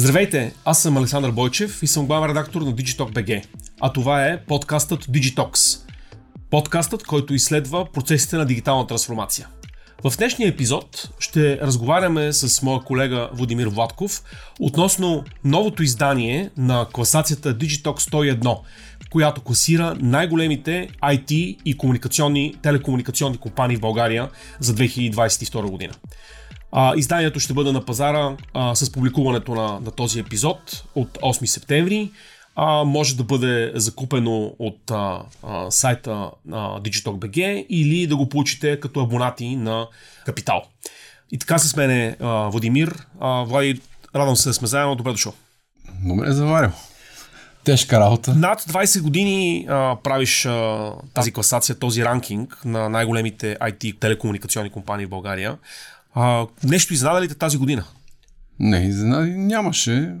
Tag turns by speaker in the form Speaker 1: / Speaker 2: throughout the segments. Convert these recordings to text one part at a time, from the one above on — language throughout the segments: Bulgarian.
Speaker 1: Здравейте, аз съм Александър Бойчев и съм главен редактор на Digitalk BG, а това е подкастът Digitox. Подкастът, който изследва процесите на дигитална трансформация. В днешния епизод ще разговаряме с моя колега Владимир Владков относно новото издание на класацията Digitox 101, която класира най-големите IT и комуникационни, телекомуникационни компании в България за 2022 година. А, изданието ще бъде на пазара а, с публикуването на, на този епизод от 8 септември. А, може да бъде закупено от а, а, сайта а, Digitalk.bg или да го получите като абонати на Капитал. И така с мене а, Владимир. А, Влади, радвам се да сме заедно. Добре дошъл.
Speaker 2: Добре заварил. Тежка работа.
Speaker 1: Над 20 години а, правиш а, тази класация, този ранкинг на най-големите IT телекомуникационни компании в България. А, нещо изненада ли те тази година?
Speaker 2: Не, изненади нямаше.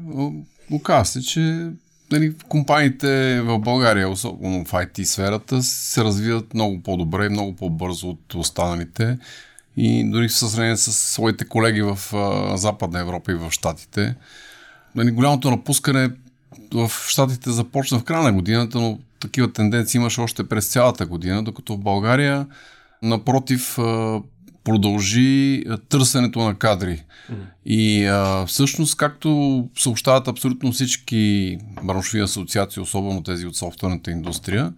Speaker 2: Оказва се, че нали, компаниите в България, особено в IT сферата, се развиват много по-добре, много по-бързо от останалите. И дори в сравнение с своите колеги в а, Западна Европа и в Штатите. Нали, голямото напускане в Штатите започна в края на годината, но такива тенденции имаше още през цялата година, докато в България, напротив, продължи търсенето на кадри. Mm. И а, всъщност, както съобщават абсолютно всички браншови асоциации, особено тези от софтуерната индустрия,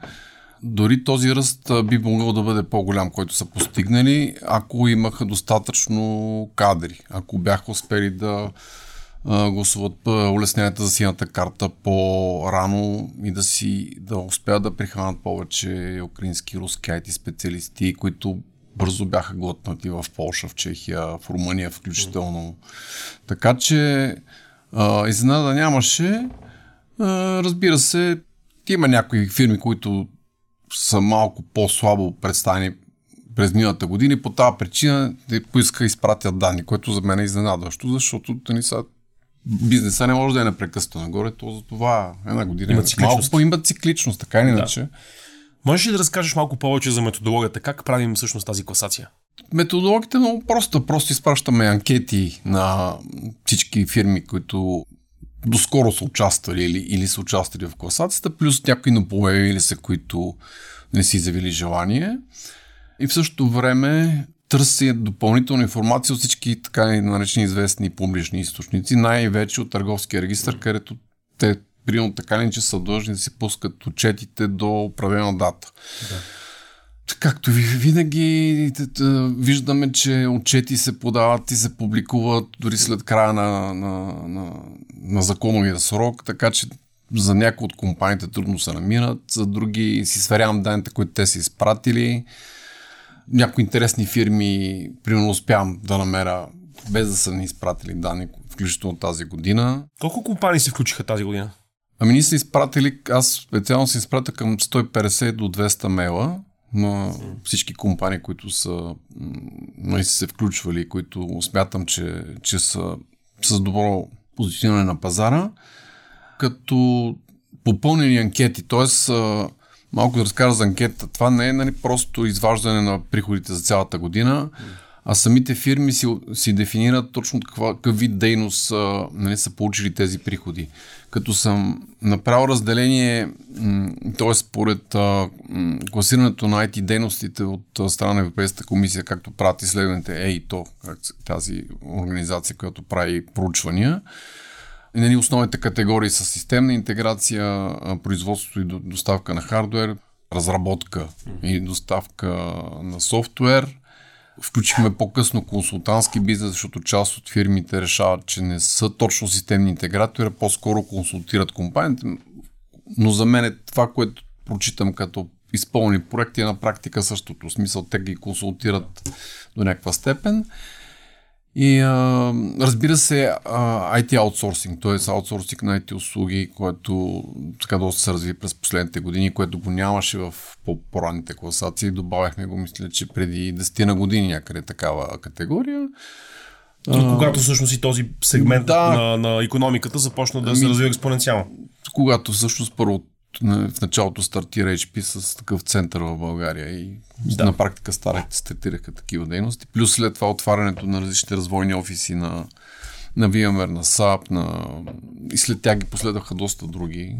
Speaker 2: дори този ръст би могъл да бъде по-голям, който са постигнали, ако имаха достатъчно кадри, ако бяха успели да гласуват улесненията за сината карта по-рано и да си да успеят да прихванат повече украински, руски IT специалисти, които бързо бяха глътнати в Польша, в Чехия, в Румъния включително. Така че а, изненада нямаше. А, разбира се, има някои фирми, които са малко по-слабо представени през миналата година и по тази причина да поиска изпратят данни, което за мен е изненадващо, защото ни са бизнеса не може да е непрекъснато нагоре, то за това една година
Speaker 1: има цикличност.
Speaker 2: Малко има цикличност, така или иначе. Да.
Speaker 1: Можеш ли да разкажеш малко повече за методологията? Как правим всъщност тази класация?
Speaker 2: Методологията е много проста. Просто изпращаме анкети на всички фирми, които доскоро са участвали или, или са участвали в класацията, плюс някои напоявили се, които не си завили желание. И в същото време търси допълнителна информация от всички така наречени известни публични източници, най-вече от търговския регистр, където те примерно така ли, че са длъжни да си пускат отчетите до определена дата. Да. Както ви винаги виждаме, че отчети се подават и се публикуват дори след края на, на, на, на законовия срок, така че за някои от компаниите трудно се намират, за други си сверявам данните, които те са изпратили. Някои интересни фирми, примерно успявам да намеря без да са ни изпратили данни, включително тази година.
Speaker 1: Колко компании се включиха тази година?
Speaker 2: Ами ние сме изпратили, аз специално се изпратя към 150 до 200 мейла на всички компании, които са нали, са се включвали, които смятам, че, че са с добро позициониране на пазара, като попълнени анкети, т.е. малко да разкажа за анкета. Това не е нали, просто изваждане на приходите за цялата година, а самите фирми си, си дефинират точно каква, какъв вид дейност а, нали, са получили тези приходи. Като съм направил разделение, т.е. според класирането на IT дейностите от страна на Европейската комисия, както правят изследваните ЕИТО, тази организация, която прави проучвания, нали, основните категории са системна интеграция, производството и доставка на хардвер, разработка и доставка на софтуер – Включихме по-късно консултантски бизнес, защото част от фирмите решават, че не са точно системни интегратори, а по-скоро консултират компаниите. Но за мен е това, което прочитам като изпълни проекти е на практика същото. В смисъл, те ги консултират до някаква степен. И а, разбира се, а, IT аутсорсинг, т.е. аутсорсинг на IT услуги, което така доста се разви през последните години, което го нямаше в по-ранните класации. Добавяхме го, мисля, че преди 10 на години някъде такава категория.
Speaker 1: И когато всъщност и този сегмент да, на, на економиката започна да се ами, развива експоненциално.
Speaker 2: Когато всъщност първо в началото стартира HP с такъв център в България и да. на практика старите стартираха такива дейности. Плюс след това отварянето на различните развойни офиси на, на VMware, на SAP, на... и след тях ги последваха доста други.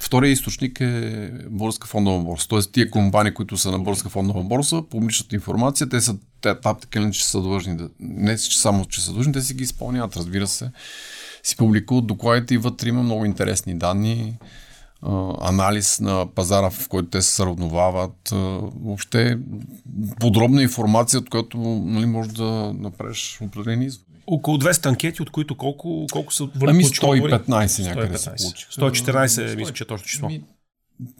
Speaker 2: Втория източник е Българска фондова борса. Тоест тия компании, които са на Българска фондова борса, публичната информация, те са те, така че са длъжни да... Не че само, че са длъжни, те си ги изпълняват, разбира се. Си публикуват докладите и вътре има много интересни данни анализ на пазара, в който те се сравновават. Въобще подробна информация, от която нали, може да направиш определени изводи.
Speaker 1: Около 200 анкети, от които колко, колко са
Speaker 2: върху Ами 115 някъде 115. се получи.
Speaker 1: 114 мисля, че е точно число.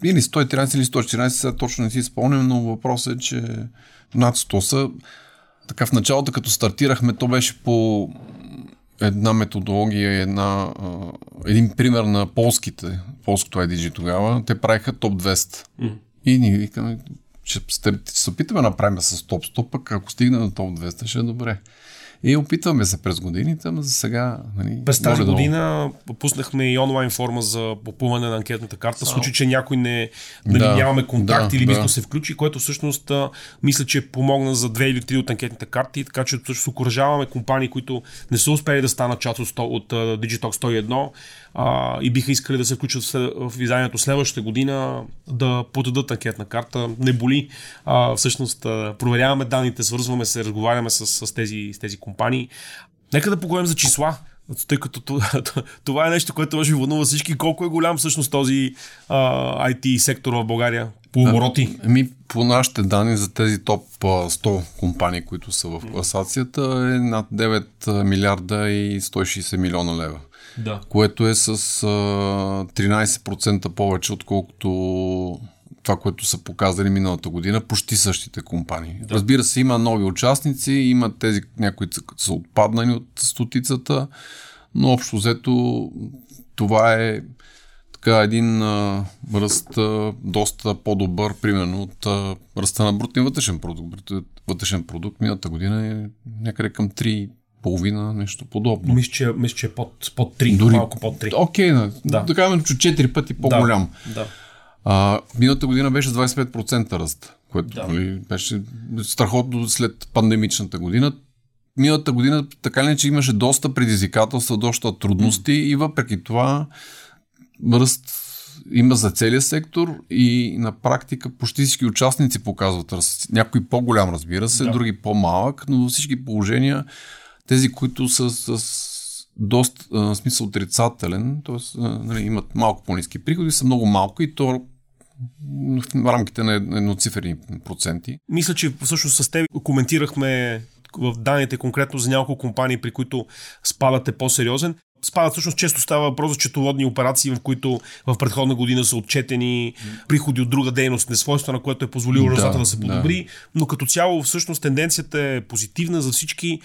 Speaker 2: Или 113 или 114, сега точно не си спомням, но въпросът е, че над 100 са. Така в началото, като стартирахме, то беше по една методология, една, един пример на полските, полското IDG тогава. Те правиха топ 200. Mm. И ние викаме, ще се опитаме да направим с топ 100, пък ако стигне на топ 200, ще е добре. И опитваме се през годините, но за сега... Нали,
Speaker 1: през тази година да... пуснахме и онлайн форма за попълване на анкетната карта, в случай, че някой не, нали, да, нямаме контакт да, или да. се включи, което всъщност мисля, че помогна за две или три от анкетните карти, така че всъщност окоръжаваме компании, които не са успели да станат част от, от Digitalk 101, а, и биха искали да се включат в, изданието следващата година да подадат анкетна карта. Не боли. А, всъщност проверяваме данните, свързваме се, разговаряме с, с, тези, с тези компании. Нека да поговорим за числа тъй като това е нещо, което може вълнува всички. Колко е голям всъщност този а, IT сектор в България по обороти?
Speaker 2: Ами, по нашите данни за тези топ 100 компании, които са в класацията, е над 9 милиарда и 160 милиона лева
Speaker 1: да.
Speaker 2: което е с а, 13% повече, отколкото това, което са показали миналата година, почти същите компании. Да. Разбира се, има нови участници, има тези, някои са отпаднани от стотицата, но общо взето това е така един а, ръст а, доста по-добър, примерно от а, ръста на брутния вътрешен продукт. Вътрешен продукт миналата година е някъде към 3 половина, нещо подобно.
Speaker 1: Мисля, че, мисля, че е под, под 3, Дори, малко под 3.
Speaker 2: Окей, okay, да. да кажем, че 4 пъти по-голям.
Speaker 1: Да, да.
Speaker 2: А, миналата година беше 25% ръст, което да. нали, беше страхотно след пандемичната година. Миналата година така ли, че имаше доста предизвикателства, доста трудности mm. и въпреки това ръст има за целия сектор и на практика почти всички участници показват ръст. Някой по-голям, разбира се, да. други по-малък, но във всички положения тези, които са с доста а, смисъл отрицателен, т.е. Нали, имат малко по-низки приходи, са много малко и то в рамките на едноциферни проценти.
Speaker 1: Мисля, че всъщност с теб коментирахме в данните конкретно за няколко компании, при които спадът е по-сериозен спадат. Всъщност често става въпрос за четоводни операции, в които в предходна година са отчетени приходи от друга дейност, несвойствена, което е позволило да, резултата да се подобри. Да. Но като цяло всъщност тенденцията е позитивна за всички,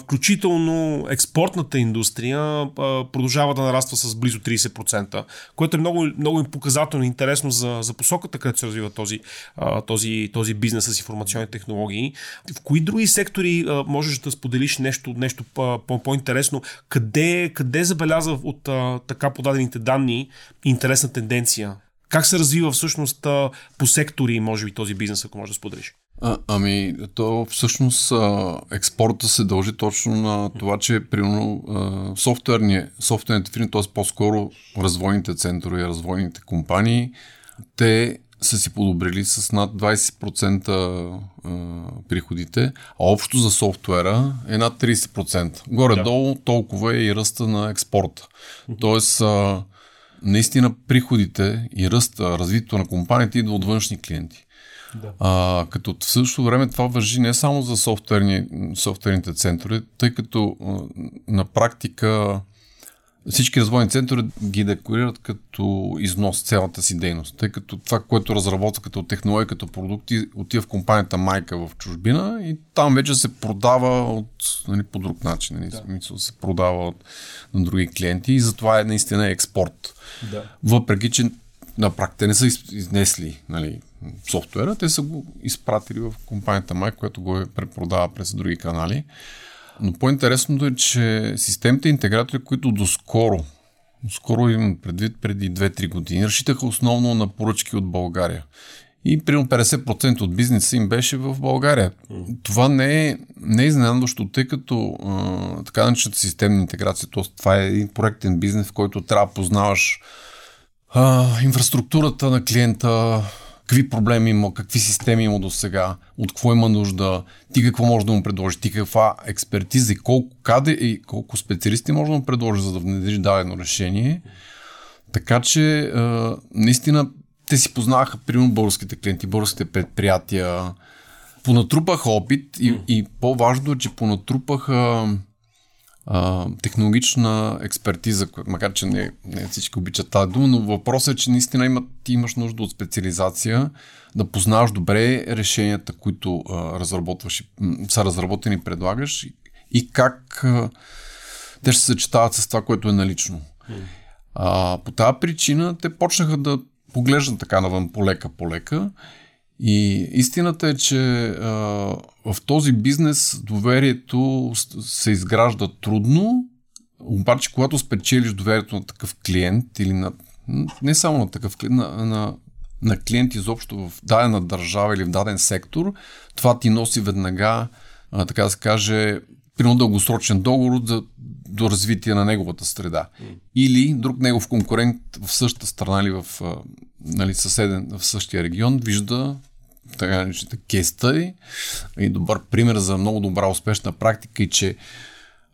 Speaker 1: включително експортната индустрия продължава да нараства с близо 30%, което е много, много показателно и интересно за, за посоката, където се развива този, този, този бизнес с информационни технологии. В кои други сектори можеш да споделиш нещо, нещо по-интересно? Къде, къде къде забелязва от а, така подадените данни интересна тенденция? Как се развива всъщност а, по сектори, може би, този бизнес, ако може да споделиш?
Speaker 2: А, ами, то всъщност а, експорта се дължи точно на това, че примерно софтуерните фирми, т.е. по-скоро развойните центрове развойните компании, те са си подобрили с над 20% приходите, а общо за софтуера е над 30%. Горе-долу толкова е и ръста на експорта. Тоест, наистина приходите и ръста, развитието на компаниите идва от външни клиенти. Да. А, като в същото време това въжи не само за софтуерни, софтуерните центрове, тъй като а, на практика всички развойни центрове ги декорират като износ цялата си дейност, тъй като това, което разработват като технология, като продукти, отива в компанията майка в чужбина и там вече се продава от, нали, по друг начин. Нали, да. Смисъл, се продава от, на други клиенти и затова е наистина експорт. Да. Въпреки, че на практика не са изнесли нали, софтуера, те са го изпратили в компанията майка, която го е препродава през други канали. Но по-интересното е, че системите интегратори, които доскоро, скоро имам предвид преди 2-3 години, разчитаха основно на поръчки от България. и примерно 50% от бизнеса им беше в България. Това не е, не е изненадващо, тъй като а, така наречената системна интеграция, т.е. това е един проектен бизнес, в който трябва да познаваш а, инфраструктурата на клиента, какви проблеми има, какви системи има до сега, от какво има нужда, ти какво може да му предложиш, ти каква експертиза и колко каде и колко специалисти може да му предложиш, за да внедриш дадено решение. Така че, а, наистина, те си познаваха, примерно, българските клиенти, българските предприятия, понатрупаха опит и, и по-важно е, че понатрупаха а, технологична експертиза, макар че не, не всички обичат тази дума, но въпросът е, че наистина има, ти имаш нужда от специализация, да познаваш добре решенията, които а, разработваш, са разработени и предлагаш и, как а, те ще се съчетават с това, което е налично. А, по тази причина те почнаха да поглеждат така навън полека-полека и истината е, че а, в този бизнес доверието се изгражда трудно, обаче когато спечелиш доверието на такъв клиент или на не само на такъв клиент, на, на, на клиент изобщо в дадена държава или в даден сектор, това ти носи веднага, а, така да се каже, примерно дългосрочен договор за, до развитие на неговата среда. Или друг негов конкурент в същата страна или в нали, съседен, в същия регион вижда така наречената кеста и добър пример за много добра успешна практика и че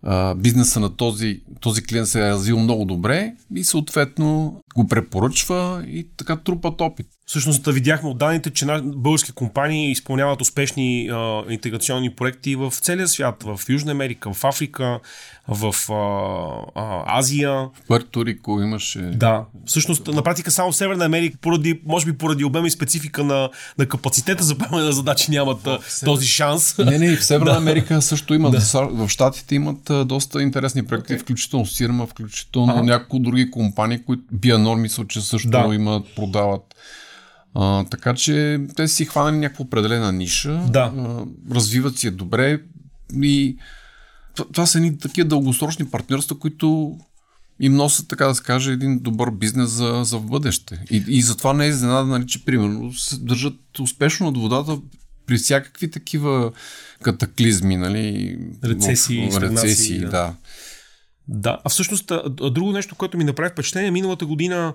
Speaker 2: а, бизнеса на този, този клиент се е развил много добре и съответно го препоръчва и така трупат опит.
Speaker 1: Всъщност видяхме от данните, че български компании изпълняват успешни а, интеграционни проекти в целия свят, в Южна Америка, в Африка, в а, а, Азия. В
Speaker 2: Пуерто Рико имаше.
Speaker 1: Да, всъщност на практика само Северна Америка, поради, може би поради обема и специфика на, на капацитета за правене на задачи нямат в този шанс.
Speaker 2: Не, не, в Северна да. Америка също имат. Да. В Штатите имат доста интересни проекти, okay. включително Сирма, включително ага. няколко други компании, които Бианор мисля, че също да. имат, продават. А, така че те си хванали някаква определена ниша,
Speaker 1: да.
Speaker 2: а, развиват си я добре и това, това са едни такива дългосрочни партньорства, които им носят, така да се каже, един добър бизнес за, за в бъдеще. И, и затова не е изненада, нали, че примерно се държат успешно от водата при всякакви такива катаклизми, нали?
Speaker 1: Рецесии,
Speaker 2: в, рецесии, да. да.
Speaker 1: Да, а всъщност друго нещо, което ми направи впечатление, миналата година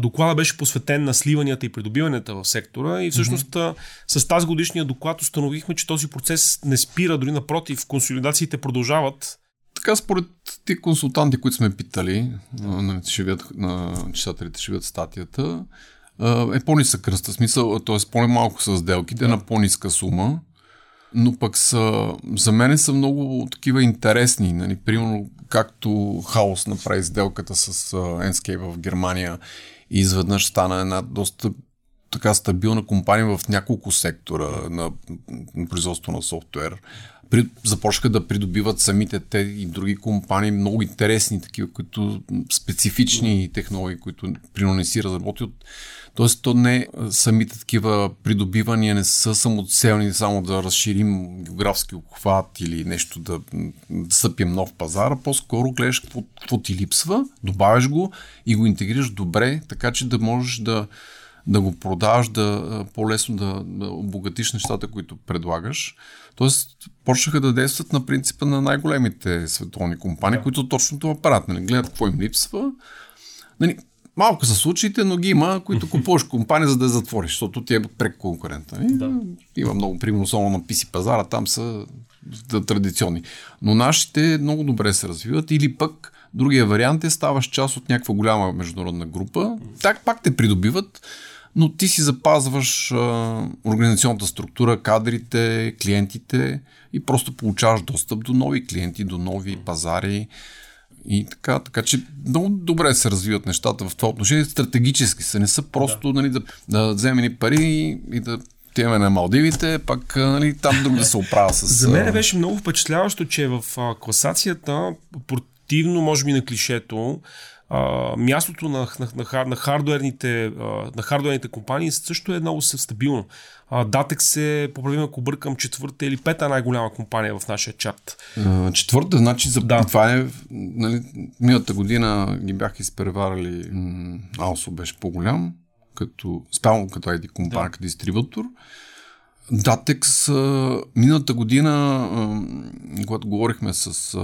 Speaker 1: доклада беше посветен на сливанията и придобиванията в сектора и всъщност mm-hmm. с тази годишния доклад установихме, че този процес не спира, дори напротив, консолидациите продължават.
Speaker 2: Така според ти консултанти, които сме питали, на, шивят, на читателите ще видят статията, е по-нисък кръста, смисъл, т.е. по-малко са сделките, да. на по-ниска сума но пък са, за мен са много такива интересни. Нали? Примерно, както Хаос направи сделката с Enscape в Германия и изведнъж стана една доста така стабилна компания в няколко сектора на, на производство на софтуер. При, започнаха да придобиват самите те и други компании, много интересни такива, които специфични технологии, които прино не си разработи от Тоест, то не самите такива придобивания не са самоцелни само да разширим географски обхват или нещо да, да съпим нов пазар, а по-скоро гледаш какво, какво ти липсва, добавяш го и го интегрираш добре, така че да можеш да, да го продаваш, да по-лесно да, да обогатиш нещата, които предлагаш. Тоест, почнаха да действат на принципа на най-големите световни компании, да. които точно това правят. Нали? Гледат какво им липсва. Нали, Малко са случаите, но ги има, които купуваш компания, за да я затвориш, защото ти е прек конкурент. Нали? Да. Има много, примерно, само на PC пазара, там са да, традиционни. Но нашите много добре се развиват или пък другия вариант е ставаш част от някаква голяма международна група, так пак те придобиват, но ти си запазваш а, организационната структура, кадрите, клиентите и просто получаваш достъп до нови клиенти, до нови пазари. И така, така че много добре се развиват нещата в това отношение. Стратегически са, не са просто да, нали, да, да вземем ни пари и да отиваме на Малдивите, пак нали, там друг да се оправя с...
Speaker 1: За мен беше много впечатляващо, че в класацията, противно може би на клишето, а, мястото на, на, на, на, хардуерните, а, на хардуерните компании също е много стабилно. А, Datex е, поправим ако бъркам, четвърта или пета най-голяма компания в нашия чат.
Speaker 2: А, четвърта, значи за да. това е, нали, миналата година ги бяха изпреварали, Алсо беше по-голям, като, специално като ID компания, да. като дистрибутор. Datex миналата година, когато говорихме с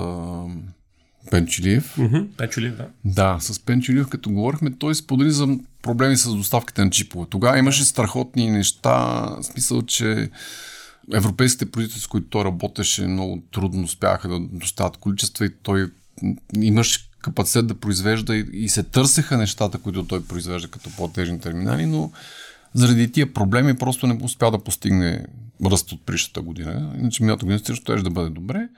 Speaker 2: Пенчилиев.
Speaker 1: Mm-hmm. Пенчилиев, да.
Speaker 2: Да, с Пенчилиев, като говорихме, той сподели за проблеми с доставките на чипове. Тогава имаше страхотни неща, в смисъл, че европейските производители, с които той работеше, много трудно успяха да доставят количества и той имаше капацитет да произвежда и, и се търсеха нещата, които той произвежда като по-тежни терминали, но заради тия проблеми просто не успя да постигне ръст от прищата година. Иначе миналата година ще да бъде добре.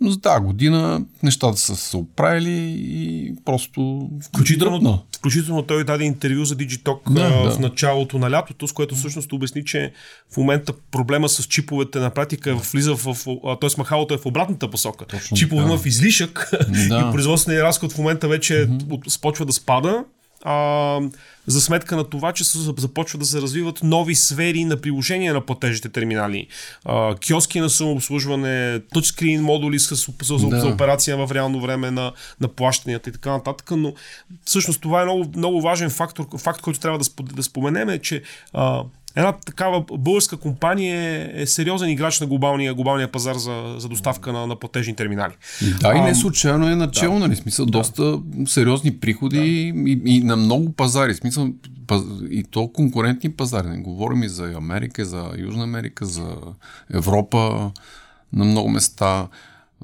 Speaker 2: Но за тази година нещата са се оправили и просто...
Speaker 1: Включително, включително той даде интервю за Digitalk да, в да. началото на лятото, с което всъщност обясни, че в момента проблема с чиповете на практика влиза в... т.е. махалото е в обратната посока. Точно Чипове има в излишък да. и производственият разход в момента вече mm-hmm. спочва да спада а, за сметка на това, че започва да се развиват нови сфери на приложения на платежните терминали. А, киоски на самообслужване, тъчскрин модули с, с, да. за операция в реално време на, на плащанията и така нататък. Но всъщност това е много, много важен фактор, факт, който трябва да, да споменем, е, че а, Една такава българска компания е, е сериозен играч на глобалния, глобалния пазар за, за доставка на, на платежни терминали.
Speaker 2: Да, и не случайно е начало, да. нали? Смисъл, да. доста сериозни приходи да. и, и на много пазари. Смисъл, паз, и то конкурентни пазари. Не говорим и за Америка, за Южна Америка, за Европа на много места.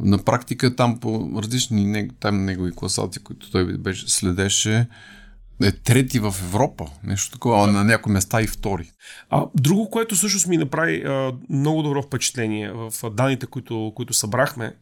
Speaker 2: На практика там по различни там негови класации, които той беше, следеше, е трети в Европа. Нещо такова, да. на някои места и втори.
Speaker 1: А, друго, което всъщност ми направи а, много добро впечатление в данните, които, които събрахме,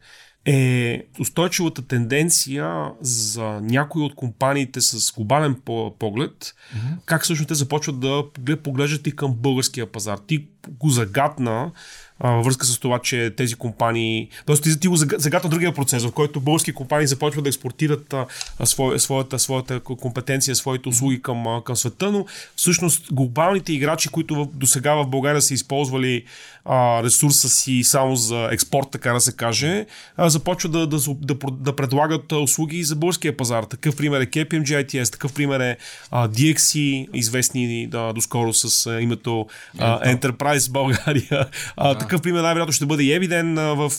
Speaker 1: е устойчивата тенденция за някои от компаниите с глобален поглед, mm-hmm. как всъщност те започват да поглеждат и към българския пазар. Ти го загадна във връзка с това, че тези компании. Тоест, ти, ти го загатна другия процес, в който български компании започват да експортират а, свой, своята, своята компетенция, своите услуги към, а, към света, но всъщност глобалните играчи, които до сега в България са използвали а, ресурса си само за експорт, така да се каже, а, започват да, да, да, да предлагат услуги за българския пазар. Такъв пример е KPMG ITS, такъв пример е а, DXC, известни да, доскоро с а, името а, Enterprise България. А, да. Такъв пример най-вероятно ще бъде и Евиден в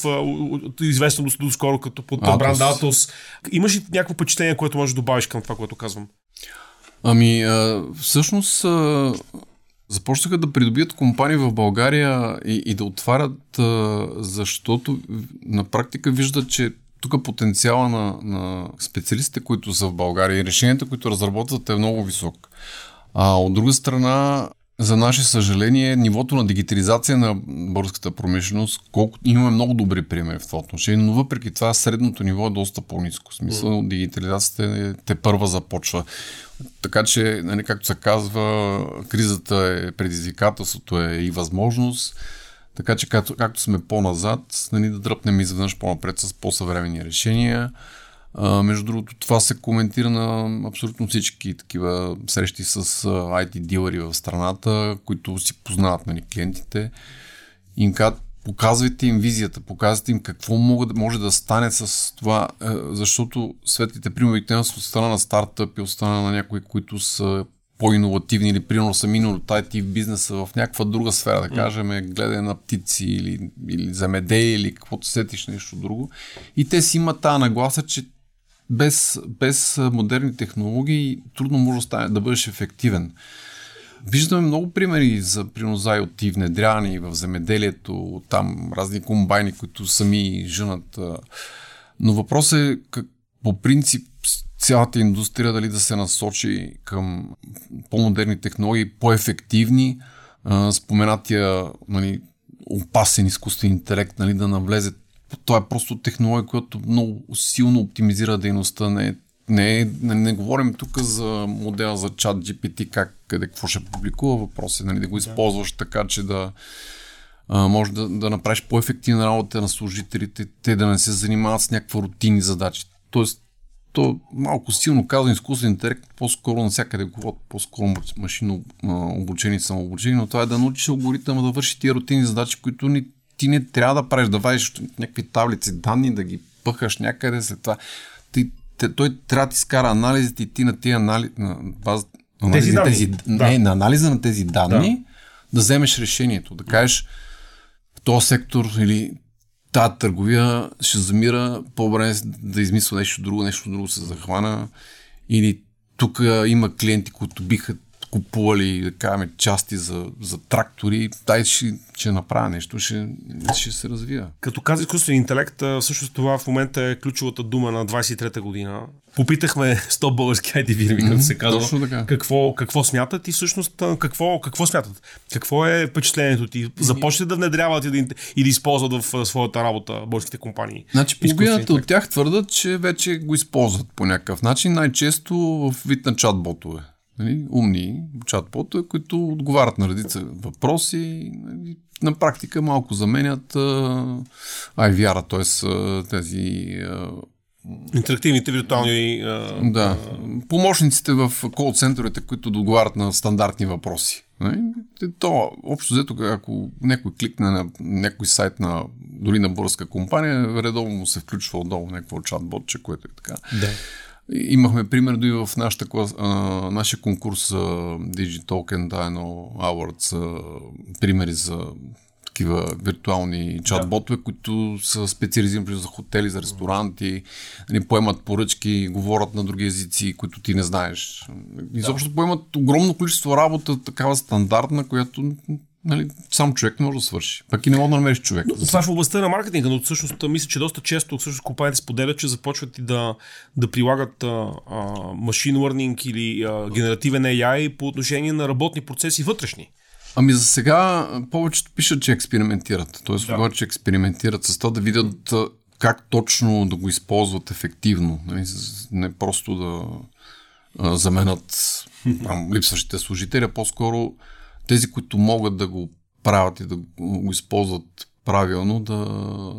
Speaker 1: известно до, до скоро като под бранд Atos. Имаш ли някакво впечатление, което можеш да добавиш към това, което казвам?
Speaker 2: Ами, а, всъщност а, започнаха да придобият компании в България и, и да отварят, а, защото на практика виждат, че тук потенциала на, на специалистите, които са в България и решенията, които разработват е много висок. А от друга страна, за наше съжаление, нивото на дигитализация на българската промишленост, колко имаме много добри примери в това отношение, но въпреки това средното ниво е доста по-низко. В смисъл, mm. дигитализацията е, те първа започва. Така че, нали, както се казва, кризата е предизвикателството е и възможност. Така че, както, както сме по-назад, нали, да дръпнем изведнъж по-напред с по-съвременни решения. А, между другото, това се коментира на абсолютно всички такива срещи с IT дилъри в страната, които си познават нали, клиентите. Им казват, показвайте им визията, показвайте им какво могат, може да стане с това, защото светлите примери от страна на стартъп и от страна на някои, които са по-инновативни или примерно са минали от IT в бизнеса в някаква друга сфера, да кажем, гледане на птици или, или замедеи или каквото сетиш нещо друго. И те си имат тази нагласа, че без, без модерни технологии трудно може да, стане, да бъдеш ефективен. Виждаме много примери за приноза от внедрявани в земеделието, там разни комбайни, които сами женат. Но въпрос е как, по принцип цялата индустрия дали да се насочи към по-модерни технологии, по-ефективни, споменатия нали, опасен изкуствен интелект, нали, да навлезе това е просто технология, която много силно оптимизира дейността. Не, не, не, не говорим тук за модел за чат GPT, как, къде, какво ще публикува. Въпрос е нали, да го използваш така, че да а, може да, да направиш по-ефективна работа на служителите, те да не се занимават с някаква рутинни задачи. Тоест, то малко силно казано изкуствен интелект, по-скоро навсякъде говорят, по-скоро машинно обучение самообучение, но това е да научиш алгоритъма да върши тия рутинни задачи, които ни ти не трябва да правиш, да вадиш някакви таблици данни, да ги пъхаш някъде след това. Ти, той трябва да ти скара анализите и ти на тия анализ, на база, анализа,
Speaker 1: Тези данни.
Speaker 2: тези,
Speaker 1: Да.
Speaker 2: не, на анализа на тези данни, да. да вземеш решението. Да кажеш, в този сектор или тази търговия ще замира, по-добре да измисля нещо друго, нещо друго се захвана. Или тук има клиенти, които биха купували, да кажем, части за, за трактори, дай ще, ще направя нещо, ще, ще се развия.
Speaker 1: Като каза изкуствен интелект, всъщност това в момента е ключовата дума на 23-та година. Попитахме 100 български IT фирми, като се казва, какво, какво смятат и всъщност какво, какво смятат? Какво е впечатлението ти? Започне да внедряват и да, и да използват в своята работа българските компании.
Speaker 2: Значи половината от тях твърдат, че вече го използват по някакъв начин, най-често в вид на чат-ботове. Нали? Умни чат-ботове, които отговарят на редица въпроси. Нали? На практика малко заменят IVR-а, т.е. тези
Speaker 1: Интерактивните виртуални... А,
Speaker 2: да, помощниците в кол-центровете, които да отговарят на стандартни въпроси. Нали? То, общо взето, ако някой кликне на някой сайт на дори на българска компания, редовно му се включва отдолу някакво чат-ботче, което е така.
Speaker 1: да.
Speaker 2: И- Имахме пример дори в нашата клас, а, нашия конкурс а, Digitoken Dino Awards, а, примери за такива виртуални чат-ботове, които са специализирани примерно, за хотели, за ресторанти, нали, поемат поръчки, говорят на други езици, които ти не знаеш. Изобщо поемат огромно количество работа, такава стандартна, която нали, сам човек не може да свърши. Пък и не може да намериш човек.
Speaker 1: Това е в областта на маркетинга, но всъщност мисля, че доста често всъщност компаниите споделят, че започват и да, да прилагат а, machine learning или а, генеративен AI по отношение на работни процеси вътрешни.
Speaker 2: Ами за сега повечето пишат, че експериментират. Тоест,
Speaker 1: Да.
Speaker 2: че експериментират с това да видят как точно да го използват ефективно. Нали? Не просто да заменят там, липсващите служители, а по-скоро тези, които могат да го правят и да го използват правилно, да,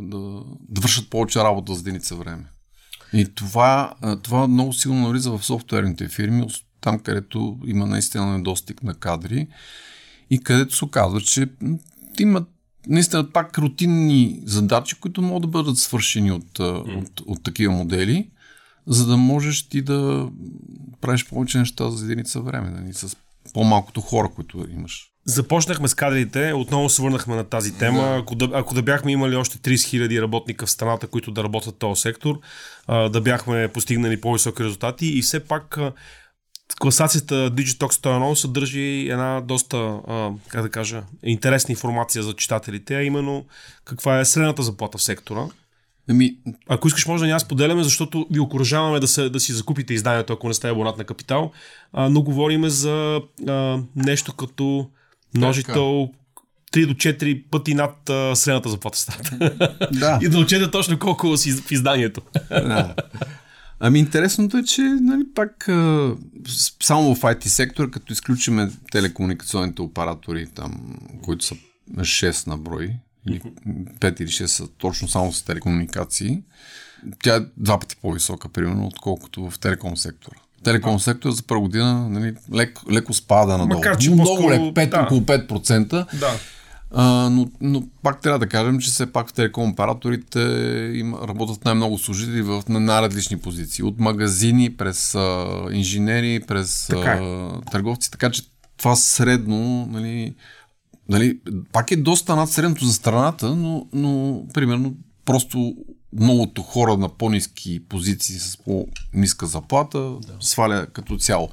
Speaker 2: да, да вършат повече работа за единица време. И това, това много силно навлиза в софтуерните фирми, там където има наистина недостиг на кадри и където се оказва, че имат наистина пак рутинни задачи, които могат да бъдат свършени от, mm. от, от такива модели, за да можеш ти да правиш повече неща за единица време, нали, с по-малкото хора, които имаш.
Speaker 1: Започнахме с кадрите, отново се върнахме на тази тема. Да. Ако, да, ако да бяхме имали още 30 000 работника в страната, които да работят в този сектор, да бяхме постигнали по-високи резултати и все пак класацията Digitox 101 съдържи една доста, а, как да кажа, интересна информация за читателите, а именно каква е средната заплата в сектора.
Speaker 2: Ами,
Speaker 1: Ако искаш, може да няма споделяме, защото ви окоръжаваме да, се, да си закупите изданието, ако не сте абонат на Капитал. А, но говориме за а, нещо като множител 3 до 4 пъти над а, средната заплата в страната.
Speaker 2: да.
Speaker 1: И да учете точно колко си в изданието.
Speaker 2: да. Ами интересното е, че нали, пак а, само в IT сектора, като изключиме телекомуникационните оператори, там, които са 6 на брой, или 5 или 6 са точно само с телекомуникации, тя е два пъти по-висока, примерно, отколкото в телеком сектора. Телеком сектора за първа година нали, леко, леко спада надолу.
Speaker 1: Макар, че
Speaker 2: Но много
Speaker 1: по-скоро-
Speaker 2: лек, 5,
Speaker 1: да.
Speaker 2: около 5%.
Speaker 1: Да.
Speaker 2: А, но, но пак трябва да кажем, че все пак в телеком операторите има, работят най-много служители в на най-различни позиции. От магазини, през а, инженери, през
Speaker 1: Така е.
Speaker 2: а, търговци. Така че това средно, нали, нали, пак е доста над средното за страната, но, но примерно просто многото хора на по-низки позиции с по-ниска заплата да. сваля като цяло.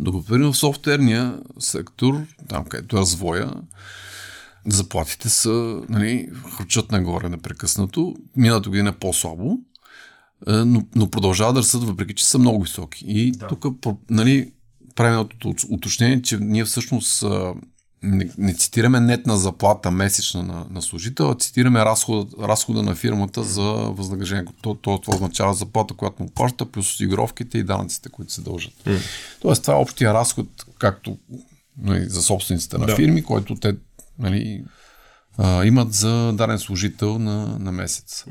Speaker 2: Докато примерно в софтуерния сектор, там където е развоя, заплатите са, нали, хручат нагоре непрекъснато. Миналата година е по-слабо, е, но, но продължава да растат, въпреки че са много високи. И да. тук, нали, ут- уточнение, че ние всъщност не, не цитираме нетна заплата месечна на, на служител, а цитираме разхода, разхода на фирмата за възнаграждение. То, то, това означава заплата, която му плаща, плюс осигуровките и данъците, които се дължат. Mm. Тоест, това е общия разход, както нали, за собствениците на
Speaker 1: Да.
Speaker 2: фирми, който те нали, а, имат за даден служител на, на месец.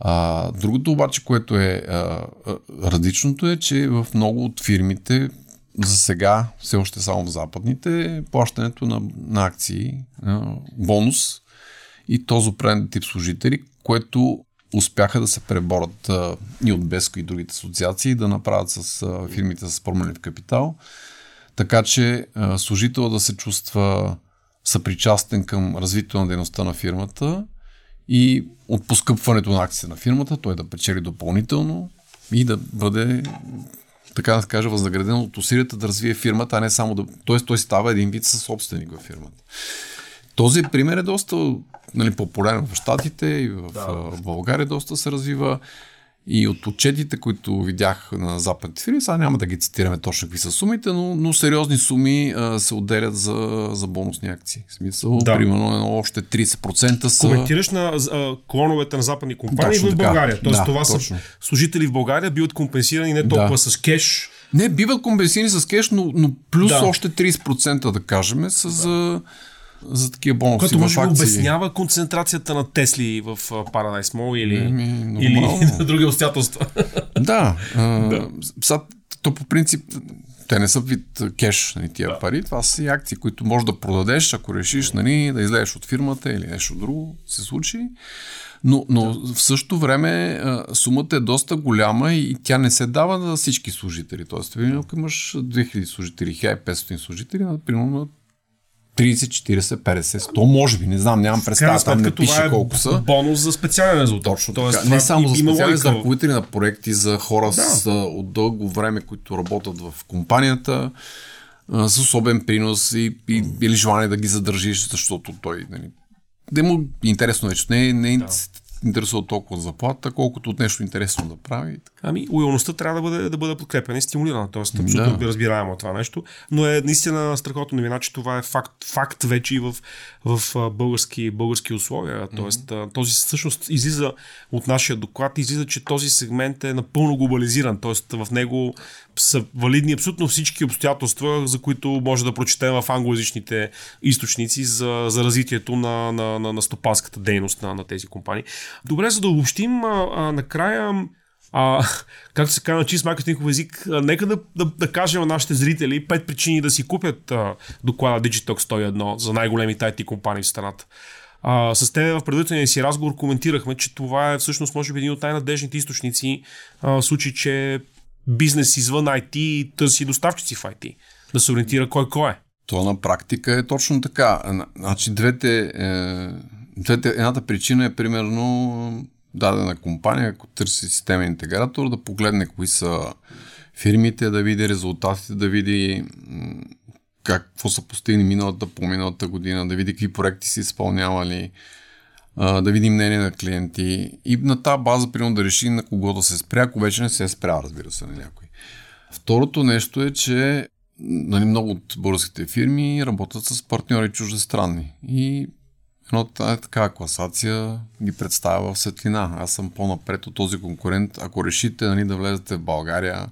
Speaker 2: А, другото обаче, което е а, а, различното е, че в много от фирмите за сега, все още само в западните, плащането на, на акции, бонус и то за определен тип служители, което успяха да се преборят и от Беско и другите асоциации да направят с фирмите с променлив капитал. Така че служител да се чувства съпричастен към развитието на дейността на фирмата и от поскъпването на акция на фирмата, той да печели допълнително и да бъде така да кажа, възнаграден от усилията да развие фирмата, а не само да... Тоест той става един вид със собственик във фирмата. Този пример е доста нали, популярен в Штатите и в, да. България доста се развива. И от отчетите, които видях на западните фирми, сега няма да ги цитираме точно какви са сумите, но, но сериозни суми а, се отделят за, за бонусни акции. В смисъл, да. примерно, едно още 30% са...
Speaker 1: Коментираш на а, клоновете на западни компании точно в България. Тоест, да, това точно. са служители в България биват компенсирани не толкова да. с кеш.
Speaker 2: Не, биват компенсирани с кеш, но, но плюс да. още 30% да кажем са да. за за такива бонуси.
Speaker 1: Което може би обяснява концентрацията на Тесли в Paradise Mall или,
Speaker 2: ми,
Speaker 1: или на други обстоятелства.
Speaker 2: Да. да. Са, то по принцип те не са вид кеш, нали, тия да. пари. Това са и акции, които можеш да продадеш, ако решиш нали, да излезеш от фирмата или нещо друго се случи. Но, но да. в същото време сумата е доста голяма и тя не се дава на всички служители. Тоест, ако имаш 2000 служители, 1500 служители, примерно 30, 40, 50, 100, може би, не знам, нямам представа, там не пише
Speaker 1: е
Speaker 2: колко са.
Speaker 1: бонус за специален резултат.
Speaker 2: Точно Тоест, така. Не само за специален, за ръководители на проекти, за хора да. с, от дълго време, които работят в компанията, с особен принос и, и, или желание да ги задържиш, защото той нали, да му интересно нещо. Не, не да интересува толкова от заплата, колкото от нещо интересно да прави.
Speaker 1: Ами, лоялността трябва да бъде, да бъде подкрепена и стимулирана. Тоест, абсолютно да. разбираемо това нещо. Но е наистина страхотна новина, че това е факт, факт вече и в, в български, български условия. Тоест, mm-hmm. този всъщност излиза от нашия доклад, излиза, че този сегмент е напълно глобализиран. Тоест, в него са валидни абсолютно всички обстоятелства, за които може да прочетем в англоязичните източници за, за развитието на, на, на, на стопанската дейност на, на тези компании. Добре, за да обобщим, а, а, накрая а, както се казва на чист маркетингов език, нека да, да, да кажем на нашите зрители пет причини да си купят а, доклада Digitalk 101 за най-големите IT компании в страната. А, с теб в предварителния си разговор коментирахме, че това е всъщност може би един от най-надежните източници а, в случай, че бизнес извън IT търси доставчици в IT. Да се ориентира кой кой е.
Speaker 2: То на практика е точно така. Значи двете, е, двете едната причина е примерно дадена компания, ако търси системен интегратор, да погледне кои са фирмите, да види резултатите, да види как, какво са постигни миналата по миналата година, да види какви проекти са изпълнявали, да види мнение на клиенти и на тази база, примерно, да реши на кого да се спря, ако вече не се спря, разбира се, на някой. Второто нещо е, че нали, много от българските фирми работят с партньори чуждестранни и едно е така класация ги представя в светлина. Аз съм по-напред от този конкурент. Ако решите нали, да влезете в България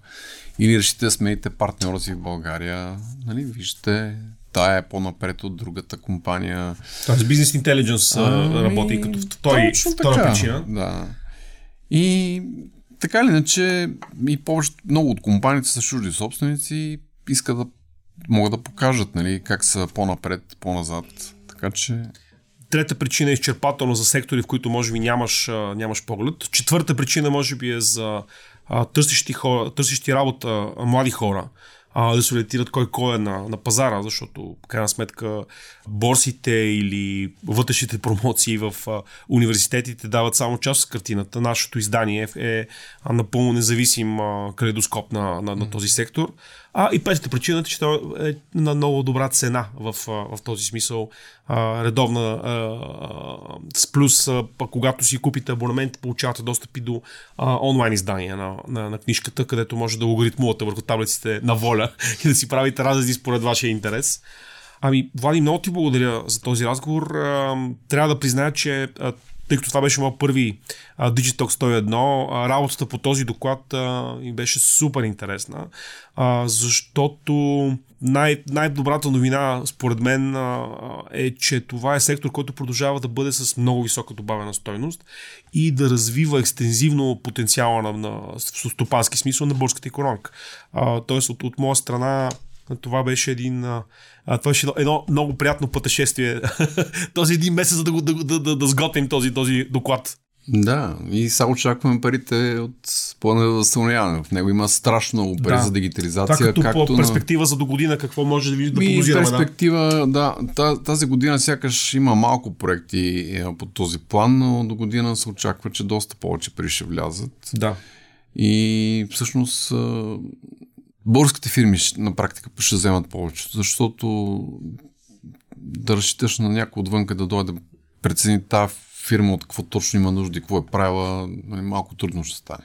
Speaker 2: или решите да смените партньора си в България, нали, вижте, тая е по-напред от другата компания.
Speaker 1: Тоест бизнес интелигенс работи като втори, втора причина.
Speaker 2: Да. И така или иначе, и повече, много от компаниите са чужди собственици искат да могат да покажат нали, как са по-напред, по-назад. Така че...
Speaker 1: Трета причина е изчерпателно за сектори, в които може би нямаш, нямаш поглед. Четвърта причина може би е за а, търсещи, хора, търсещи работа млади хора, а, да се ориентират кой кой е на, на пазара, защото в крайна сметка борсите или вътрешните промоции в а, университетите дават само част от картината. Нашето издание е, е напълно независим а, калейдоскоп на, на, на този сектор. А и петата причина е, че той е на много добра цена в, в този смисъл. А, редовна а, с плюс, а, когато си купите абонамент, получавате достъпи до а, онлайн издания на, на, на книжката, където може да алгоритмувате върху таблиците на воля и да си правите разрези според вашия интерес. Ами, Влади, много ти благодаря за този разговор. Трябва да призная, че тъй като това беше моят първи а, Digitalk 101, а, работата по този доклад ми беше супер интересна, защото най- най-добрата новина според мен е, че това е сектор, който продължава да бъде с много висока добавена стойност и да развива екстензивно потенциала на, на в стопански смисъл на българската економика. Тоест от, от моя страна това беше един а, това беше едно много приятно пътешествие. този един месец, за да, да, да, да, да сготвим този, този доклад.
Speaker 2: Да, и сега очакваме парите от плана за възстановяване. В него има страшно много пари
Speaker 1: Да.
Speaker 2: за дигитализация.
Speaker 1: Това като
Speaker 2: както
Speaker 1: по
Speaker 2: на...
Speaker 1: перспектива за до година, какво може да ви да прогнозираме? Да?
Speaker 2: перспектива, да. Та- Тази година сякаш има малко проекти е, по този план, но до година се очаква, че доста повече пари ще влязат.
Speaker 1: да.
Speaker 2: И всъщност българските фирми на практика ще вземат повече, защото да разчиташ на някой отвънка да дойде да прецени тази фирма от какво точно има нужда и какво е правила, нали, малко трудно ще стане.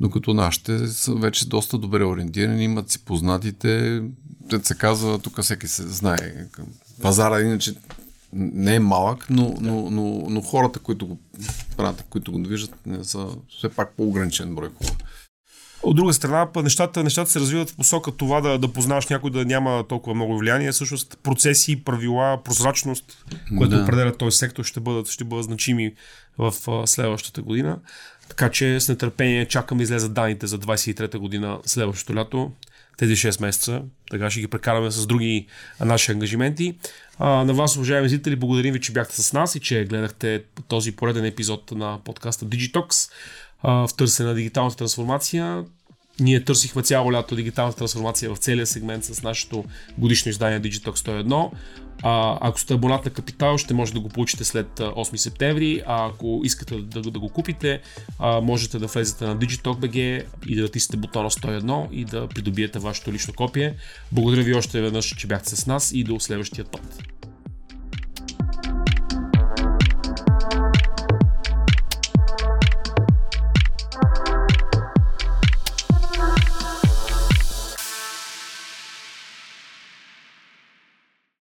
Speaker 2: Докато нашите са вече доста добре ориентирани, имат си познатите, те се казва, тук всеки се знае. Пазара иначе не е малък, но, но, но, но хората, които го правят, които го движат, са все пак по-ограничен брой хора.
Speaker 1: От друга страна, нещата, нещата се развиват в посока това да, да познаваш някой да няма толкова много влияние. Всъщност процеси, правила, прозрачност, което
Speaker 2: Да.
Speaker 1: определя този сектор, ще бъдат, ще бъдат значими в а, следващата година. Така че с нетърпение чакам да излезат данните за 23-та година следващото лято. Тези 6 месеца. Така ще ги прекараме с други наши ангажименти. А, на вас, уважаеми зрители, благодарим ви, че бяхте с нас и че гледахте този пореден епизод на подкаста Digitox в търсене на дигиталната трансформация. Ние търсихме цяло лято дигиталната трансформация в целия сегмент с нашето годишно издание Digitox 101. А, ако сте абонат на Капитал, ще може да го получите след а, 8 септември, а ако искате да, да го купите, а, можете да влезете на Digitalk.bg и да натиснете бутона 101 и да придобиете вашето лично копие. Благодаря ви още веднъж, че бяхте с нас и до следващия път.